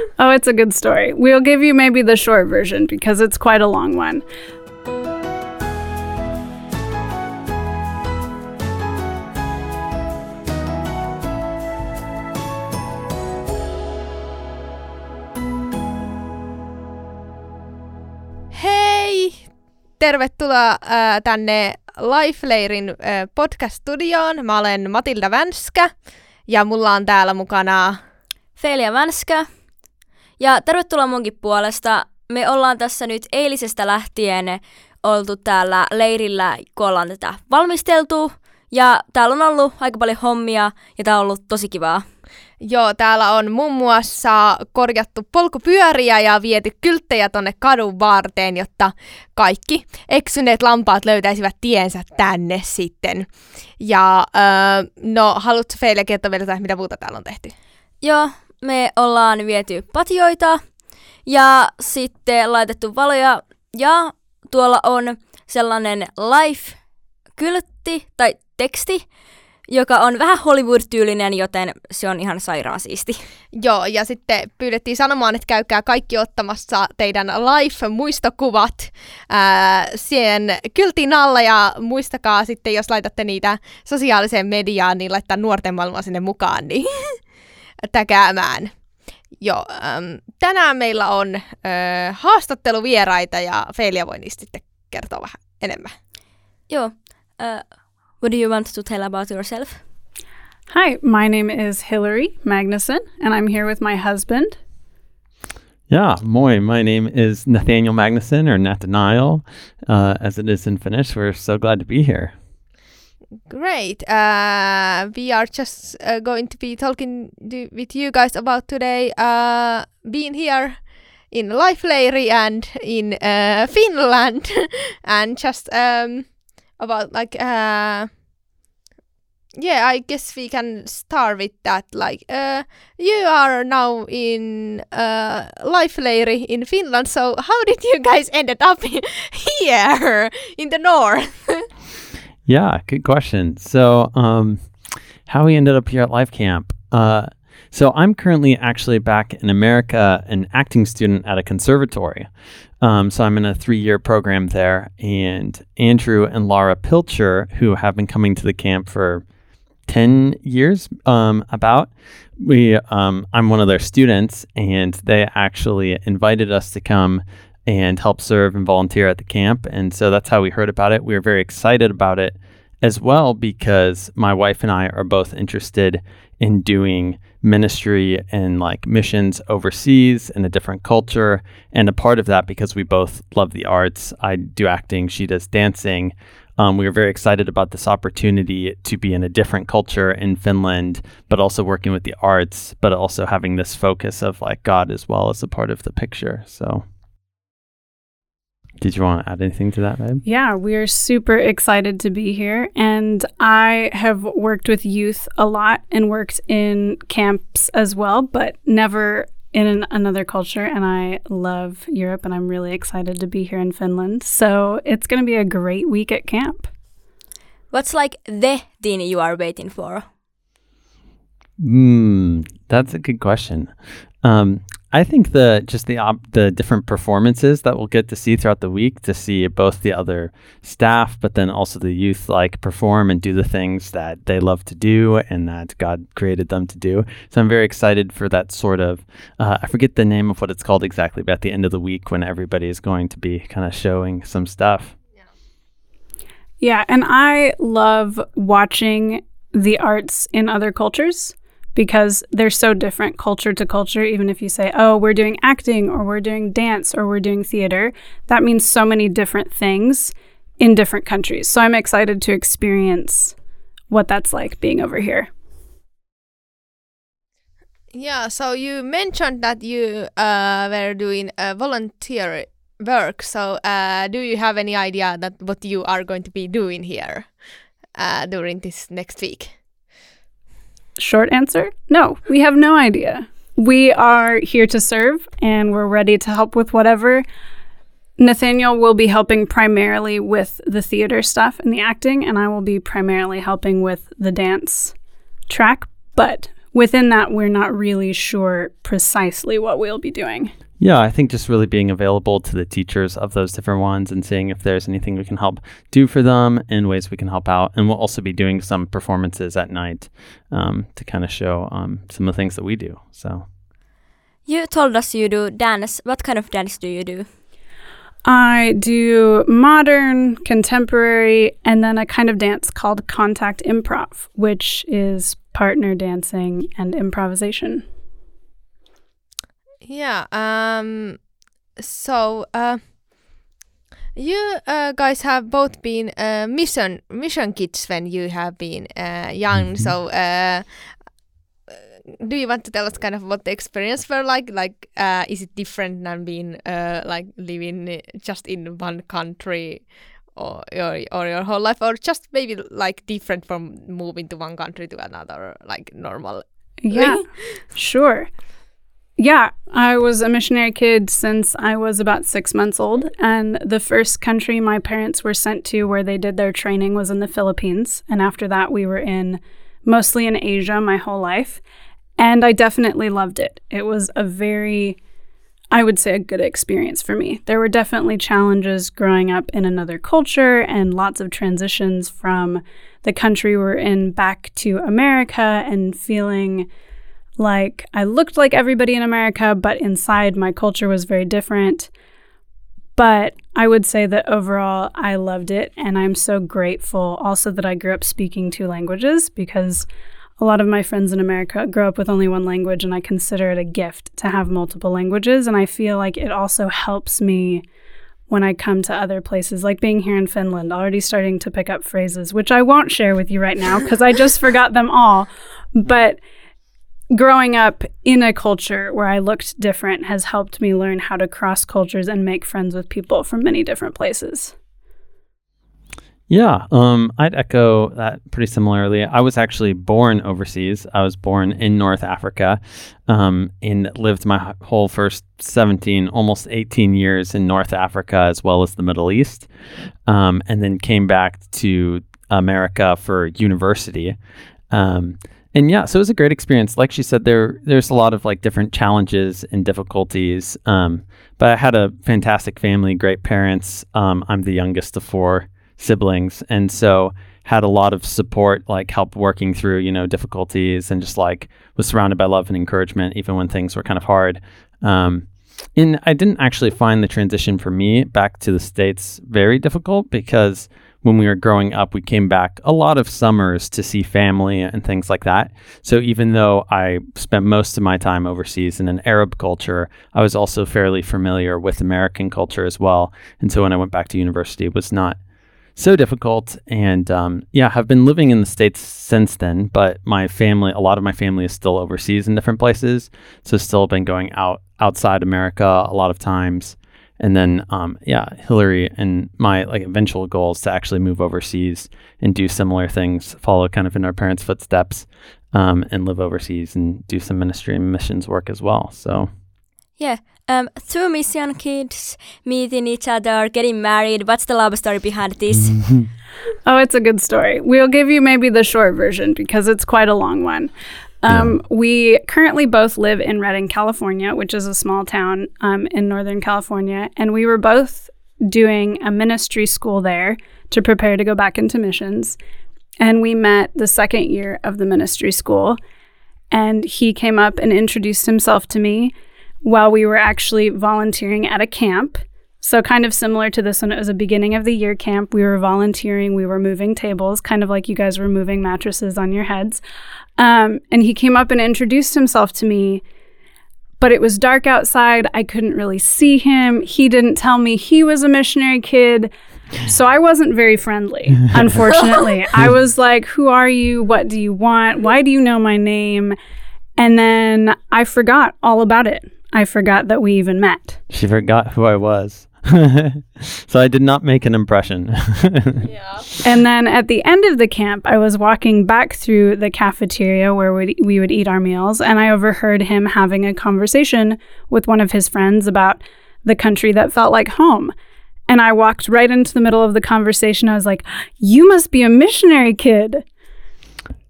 Oh, it's a good story. We'll give you maybe the short version because it's quite a long one. Hei! Tervetuloa ää, tänne Lifeleirin ää, äh, podcast-studioon. Mä olen Matilda Vänskä ja mulla on täällä mukana... Felia Vänskä. Ja tervetuloa munkin puolesta. Me ollaan tässä nyt eilisestä lähtien oltu täällä leirillä, kun ollaan tätä valmisteltu. Ja täällä on ollut aika paljon hommia ja tää on ollut tosi kivaa. Joo, täällä on muun muassa korjattu polkupyöriä ja viety kylttejä tonne kadun varteen, jotta kaikki eksyneet lampaat löytäisivät tiensä tänne sitten. Ja öö, no, haluatko Feile kertoa vielä, mitä muuta täällä on tehty? Joo, me ollaan viety patioita ja sitten laitettu valoja ja tuolla on sellainen live-kyltti tai teksti, joka on vähän Hollywood-tyylinen, joten se on ihan sairaan siisti. Joo, ja sitten pyydettiin sanomaan, että käykää kaikki ottamassa teidän live-muistokuvat ää, siihen kyltin alla, ja muistakaa sitten, jos laitatte niitä sosiaaliseen mediaan, niin laittaa nuorten maailmaa sinne mukaan, niin täkäämään. Joo, äm, tänään meillä on ö, haastatteluvieraita, ja Felia voi niistä sitten kertoa vähän enemmän. Joo, uh, what do you want to tell about yourself? Hi, my name is Hillary Magnuson, and I'm here with my husband. Yeah, moi. My name is Nathaniel Magnuson, or Nathaniel, uh, as it is in Finnish. We're so glad to be here. Great. Uh, we are just uh, going to be talking with you guys about today uh, being here in Lifeleiri and in uh, Finland, and just um, about like uh, yeah, I guess we can start with that. Like, uh, you are now in uh, Lifeleiri in Finland. So how did you guys ended up here in the north? Yeah, good question. So, um, how we ended up here at Life Camp. Uh, so, I'm currently actually back in America, an acting student at a conservatory. Um, so, I'm in a three year program there. And Andrew and Laura Pilcher, who have been coming to the camp for 10 years, um, about, we, um, I'm one of their students, and they actually invited us to come and help serve and volunteer at the camp. And so that's how we heard about it. We were very excited about it as well because my wife and I are both interested in doing ministry and like missions overseas in a different culture. And a part of that, because we both love the arts, I do acting, she does dancing. Um, we were very excited about this opportunity to be in a different culture in Finland, but also working with the arts, but also having this focus of like God as well as a part of the picture. So. Did you want to add anything to that, babe? Yeah, we're super excited to be here. And I have worked with youth a lot and worked in camps as well, but never in an, another culture. And I love Europe and I'm really excited to be here in Finland. So it's going to be a great week at camp. What's like the thing you are waiting for? Hmm, that's a good question. Um, I think the just the op- the different performances that we'll get to see throughout the week to see both the other staff, but then also the youth like perform and do the things that they love to do and that God created them to do. So I'm very excited for that sort of uh, I forget the name of what it's called exactly, but at the end of the week when everybody is going to be kind of showing some stuff. Yeah, and I love watching the arts in other cultures because they're so different culture to culture. Even if you say, oh, we're doing acting or we're doing dance or we're doing theater, that means so many different things in different countries. So I'm excited to experience what that's like being over here. Yeah, so you mentioned that you uh, were doing uh, volunteer work. So uh, do you have any idea that what you are going to be doing here uh, during this next week? Short answer no, we have no idea. We are here to serve and we're ready to help with whatever. Nathanael will be helping primarily with the theater stuff and the acting, and I will be primarily helping with the dance track. But within that, we're not really sure precisely what we'll be doing. Yeah, I think just really being available to the teachers of those different ones and seeing if there's anything we can help do for them and ways we can help out. And we'll also be doing some performances at night um, to kind of show um, some of the things that we do. So, You told us you do dance. What kind of dance do you do? I do modern, contemporary, and then a kind of dance called contact improv, which is partner dancing and improvisation. Yeah. Um. So, uh, you uh, guys have both been uh, mission mission kids when you have been uh, young. Mhm. So, uh, do you want to tell us kind of what the experience were like? Like, uh, is it different than being uh, like living just in one country? Or, or, or your whole life, or just maybe like different from moving to one country to another, like normal. Yeah, sure. Yeah, I was a missionary kid since I was about six months old. And the first country my parents were sent to where they did their training was in the Philippines. And after that, we were in mostly in Asia my whole life. And I definitely loved it. It was a very, I would say, a good experience for me. There were definitely challenges growing up in another culture and lots of transitions from the country we're in back to America and feeling like I looked like everybody in America, but inside my culture was very different. But I would say that overall I loved it, and I'm so grateful also that I grew up speaking two languages because a lot of my friends in America grow up with only one language, and I consider it a gift to have multiple languages. And I feel like it also helps me when I come to other places, like being here in Finland, already starting to pick up phrases, which I won't share with you right now because I just forgot them all. But growing up in a culture where I looked different has helped me learn how to cross cultures and make friends with people from many different places. Yeah, um, I'd echo that pretty similarly. I was actually born overseas. I was born in North Africa um, and lived my whole first 17, almost 18 years in North Africa as well as the Middle East, um, and then came back to America for university. Um, and yeah, so it was a great experience. Like she said, there there's a lot of like different challenges and difficulties. Um, but I had a fantastic family, great parents. Um, I'm the youngest of four siblings and so had a lot of support like help working through you know difficulties and just like was surrounded by love and encouragement even when things were kind of hard um, and i didn't actually find the transition for me back to the states very difficult because when we were growing up we came back a lot of summers to see family and things like that. So even though i spent most of my time overseas in an arab culture i was also fairly familiar with american culture as well. And so when i went back to university it was not so difficult. And um, yeah have been living in the states since then but my family a lot of my family is still overseas in different places. So still been going out outside america a lot of times and then um, yeah hilary and my like eventual goal is to actually move overseas and do similar things follow kind of in our parents footsteps um, and live overseas and do some ministry and missions work as well so Yeah. Um, two mission kids meeting each other, getting married. What's the love story behind this? Oh, it's a good story. We'll give you maybe the short version because it's quite a long one. Um, We currently both live in Redding, California, which is a small town um, in Northern California. And we were both doing a ministry school there to prepare to go back into missions. And we met the second year of the ministry school. And he came up and introduced himself to me while we were actually volunteering at a camp. So, kind of similar to this one, it was a beginning of the year camp. We were volunteering, we were moving tables, kind of like you guys were moving mattresses on your heads. Um, and he came up and introduced himself to me, but it was dark outside. I couldn't really see him. He didn't tell me he was a missionary kid. So I wasn't very friendly, unfortunately. I was like, Who are you? What do you want? Why do you know my name? And then I forgot all about it. I forgot that we even met. she forgot who i was so i did not make an impression yeah. And then at the end of the camp, I was walking back through the cafeteria where we we would eat our meals, and I overheard him having a conversation with one of his friends about the country that felt like home. And I walked right into the middle of the conversation. I was like, You must be a missionary kid.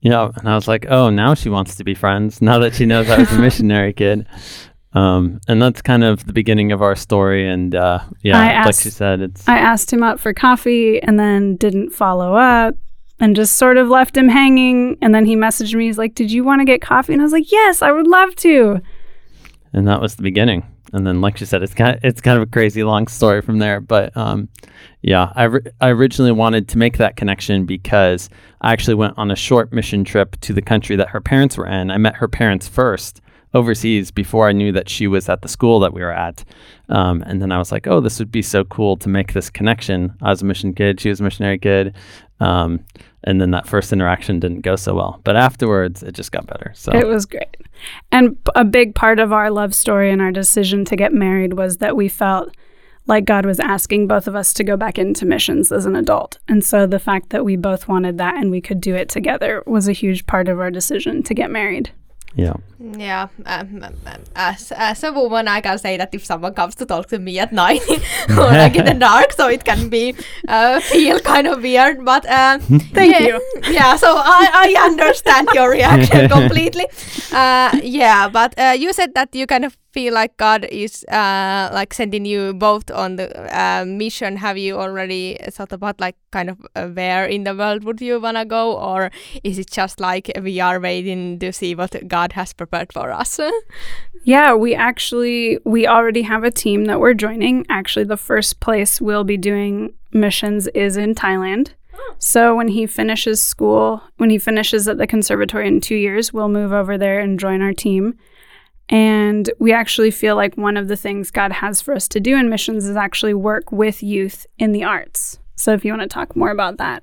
Yeah, and I was like, oh, now she wants to be friends. Now that she knows I was a missionary kid, um, and that's kind of the beginning of our story. And uh, yeah, I like asked- she said, it's I asked him out for coffee and then didn't follow up and just sort of left him hanging. And then he messaged me. He's like, Did you want to get coffee? And I was like, Yes, I would love to. and that was the beginning. And then, like she said, it's kind of, it's kind of a crazy long story from there. But um, yeah, I, ri- I originally wanted to make that connection because I actually went on a short mission trip to the country that her parents were in. I met her parents first overseas before I knew that she was at the school that we were at. Um, and then I was like, oh, this would be so cool to make this connection. I was a mission kid, she was a missionary kid. Um, and then that first interaction didn't go so well. But afterwards, it just got better. So It was great. And a big part of our love story and our decision to get married was that we felt like God was asking both of us to go back into missions as an adult. And so the fact that we both wanted that and we could do it together was a huge part of our decision to get married. Yeah. Yeah, um, um, um, as as a woman, I can say that if someone comes to talk to me at night or like in the dark, so it can be uh, feel kind of weird. But um, Thank yeah, you. Yeah, so I, I understand your reaction completely. Uh, yeah, but uh, you said that you kind of feel like God is uh, like sending you both on the uh, mission. Have you already thought about like kind of uh, where in the world would you wanna go, or is it just like we are waiting to see what God has prepared for us? Yeah, we actually we already have a team that we're joining. Actually, the first place we'll be doing missions is in Thailand. So when he finishes school, when he finishes at the conservatory in 2 years, we'll move over there and join our team. And we actually feel like one of the things God has for us to do in missions is actually work with youth in the arts. So if you want to talk more about that.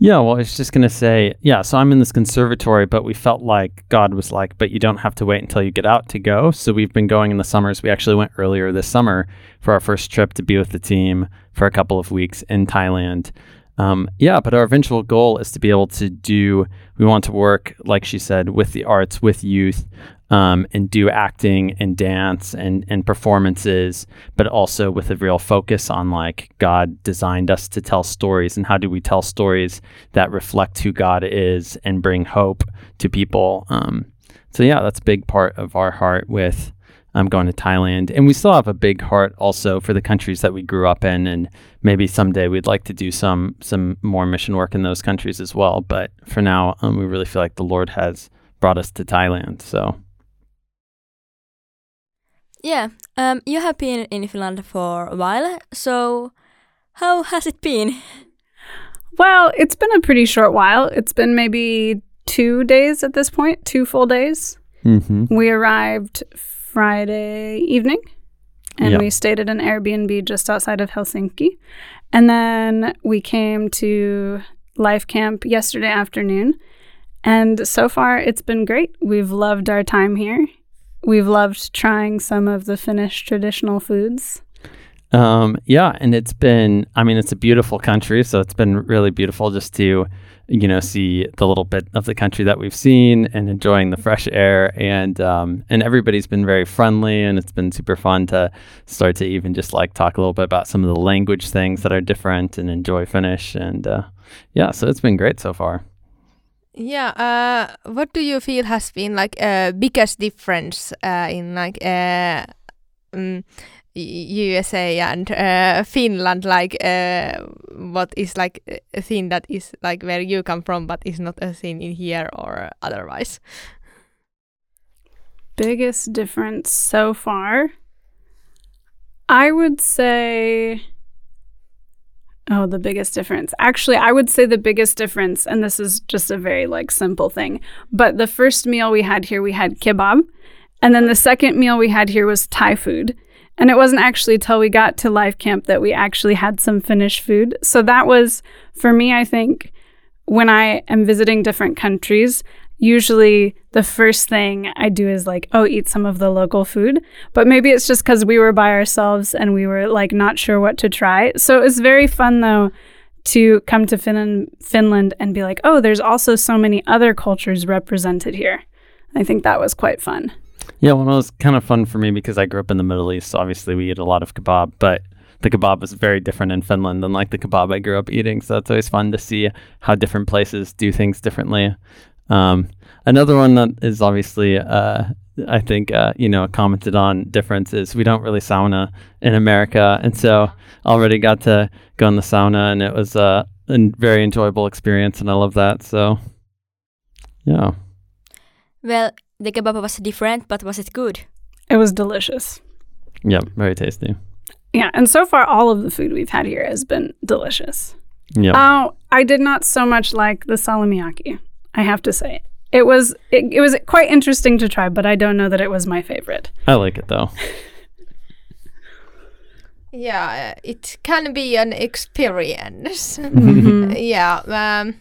Yeah, well, I was just going to say, yeah, so I'm in this conservatory, but we felt like God was like, but you don't have to wait until you get out to go. So we've been going in the summers. We actually went earlier this summer for our first trip to be with the team for a couple of weeks in Thailand. Um, yeah, but our eventual goal is to be able to do, we want to work, like she said, with the arts, with youth, um, and do acting and dance and, and performances, but also with a real focus on like God designed us to tell stories and how do we tell stories that reflect who God is and bring hope to people. Um, so yeah, that's a big part of our heart with um, going to Thailand, and we still have a big heart also for the countries that we grew up in, and maybe someday we'd like to do some some more mission work in those countries as well. But for now, um, we really feel like the Lord has brought us to Thailand. So Yeah, um, you have been in Finland for a while, so how has it been? Well, it's been a pretty short while. It's been maybe 2 days at this point, 2 full days. hmm We arrived Friday evening and Yeah. we stayed at an Airbnb just outside of Helsinki. And then we came to Life Camp yesterday afternoon. And so far, it's been great. We've loved our time here. We've loved trying some of the Finnish traditional foods. Um, yeah, and it's been, I mean, it's a beautiful country, so it's been really beautiful just to, you know, see the little bit of the country that we've seen and enjoying the fresh air, and um, and everybody's been very friendly, and it's been super fun to start to even just like talk a little bit about some of the language things that are different and enjoy Finnish, and uh, yeah, so it's been great so far. Yeah, uh, what do you feel has been like uh, biggest difference uh, in like uh, um, USA and uh, Finland? Like, uh, what is like a thing that is like where you come from, but is not a thing in here or otherwise? Biggest difference so far? I would say. Oh, the biggest difference. Actually, I would say the biggest difference, and this is just a very like simple thing, but the first meal we had here, we had kebab. And then the second meal we had here was Thai food. And it wasn't actually till we got to Life Camp that we actually had some Finnish food. So that was, for me, I think, when I am visiting different countries, usually the first thing I do is like, oh, eat some of the local food. But maybe it's just because we were by ourselves and we were like not sure what to try. So it was very fun though to come to Finland, Finland and be like, oh, there's also so many other cultures represented here. I think that was quite fun. Yeah, well, it was kind of fun for me because I grew up in the Middle East. So obviously, we eat a lot of kebab, but the kebab was very different in Finland than like the kebab I grew up eating. So that's always fun to see how different places do things differently. Um, another one that is obviously, uh, I think, uh, you know, commented on difference is we don't really sauna in America. And so already got to go in the sauna and it was uh, a very enjoyable experience. And I love that. So, yeah. Well, the kebab was different, but was it good? It was delicious. Yeah, Very tasty. Yeah, and so far all of the food we've had here has been delicious. Yeah. Oh, I did not so much like the salamiakki. I have to say. It was it, it was quite interesting to try, but I don't know that it was my favorite. I like it though. Yeah, uh, it can be an experience. Mhm. yeah. Um, f-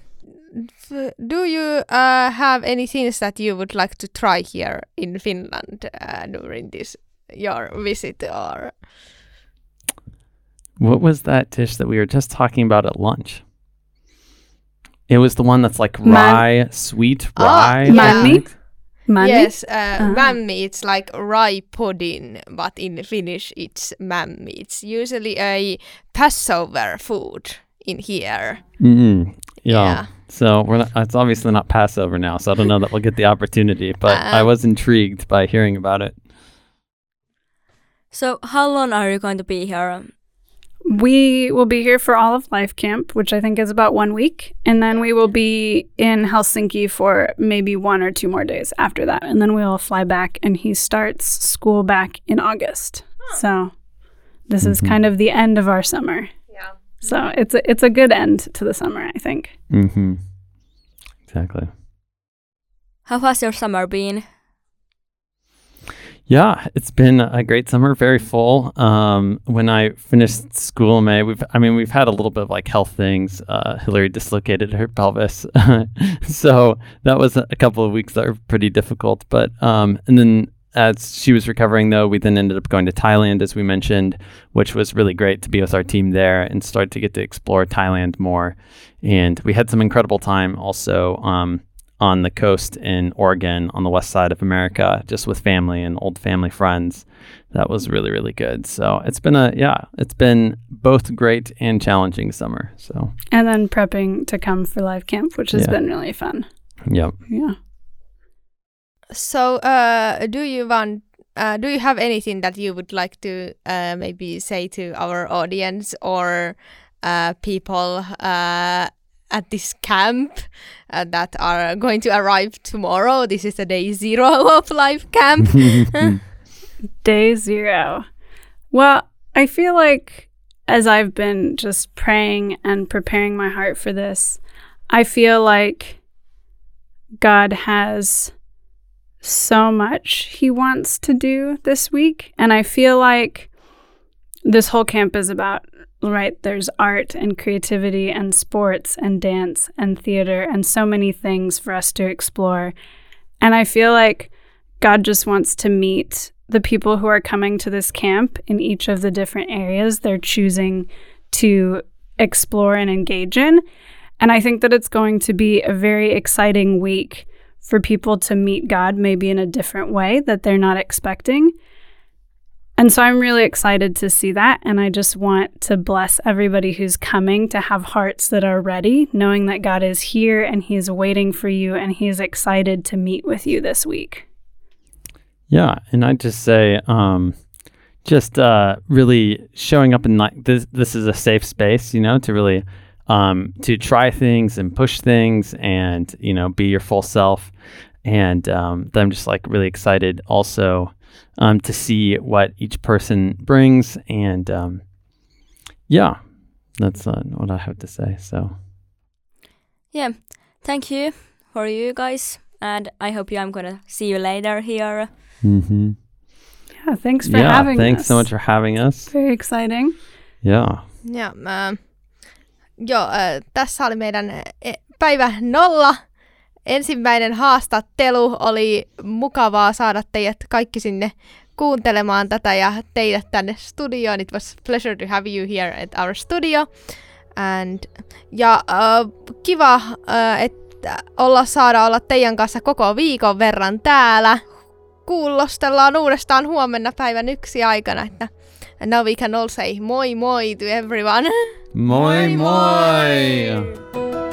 do you uh, have any things that you would like to try here in Finland uh, during this your visit or What was that dish that we were just talking about at lunch? It was the one that's like Man- rye, sweet Ah, rye. yeah. Manni? Manni? yes, uh, mammi? It's like rye pudding, but in Finnish it's mammi. It's usually a Passover food in here. Mm, yeah. Yeah. So we're not, it's obviously not Passover now, so I don't know that we'll get the opportunity. But I Uh, was intrigued by hearing about it. So, how long are you going to be here? We will be here for all of Life Camp, which I think is about one week. And then we will be in Helsinki for maybe one or two more days after that. And then we will fly back, and he starts school back in August. So this is Mhm. kind of the end of our summer. Yeah. So it's a, it's a good end to the summer, I think. Mm-hmm. Exactly. How has your summer been? Yeah, it's been a great summer, very full. Um, when I finished school in May, we've I mean we've had a little bit of like health things. Uh, Hilary dislocated her pelvis, so that was a couple of weeks that were pretty difficult. But um, and then as she was recovering, though, we then ended up going to Thailand, as we mentioned, which was really great to be with our team there and start to get to explore Thailand more. And we had some incredible time also. Um, on the coast in Oregon on the west side of America, just with family and old family friends. That was really, really good. So it's been a, yeah, it's been both great and challenging summer. So, And then prepping to come for live Camp, which has Yeah. been really fun. yep. Yeah. So, uh, do you want? Uh, do you have anything that you would like to uh, maybe say to our audience or uh, people uh, at this camp uh, that are going to arrive tomorrow? This is the day zero of life camp. Day zero. Well, I feel like as I've been just praying and preparing my heart for this, I feel like God has so much He wants to do this week. And I feel like this whole camp is about, right? There's art and creativity and sports and dance and theater and so many things for us to explore. And I feel like God just wants to meet the people who are coming to this camp in each of the different areas they're choosing to explore and engage in. And I think that it's going to be a very exciting week for people to meet God maybe in a different way that they're not expecting. And so I'm really excited to see that. And I just want to bless everybody who's coming to have hearts that are ready, knowing that God is here and He's waiting for you and He's excited to meet with you this week. Yeah, and I'd just say, um, just uh, really showing up in like this. This is a safe space, you know, to really um, to try things and push things, and you know, be your full self. And um, I'm just like really excited also um, to see what each person brings, and um, yeah, that's uh, what I have to say. So Yeah, thank you for you guys, and I hope you. I'm gonna see you later here. mm-hmm. Yeah, thanks for yeah, having thanks us. so much for having us. Very exciting. Yeah. Ja, mä, joo, äh, tässä oli meidän äh, päivä nolla. Ensimmäinen haastattelu oli mukavaa saada teidät kaikki sinne kuuntelemaan tätä ja teidät tänne studioon. It was pleasure to have you here at our studio. And, ja äh, kiva, äh, että olla saada olla teidän kanssa koko viikon verran täällä. Kuulostellaan uudestaan huomenna päivän yksi aikana, että And now we can all say moi moi to everyone. Moi Moi, moi. moi.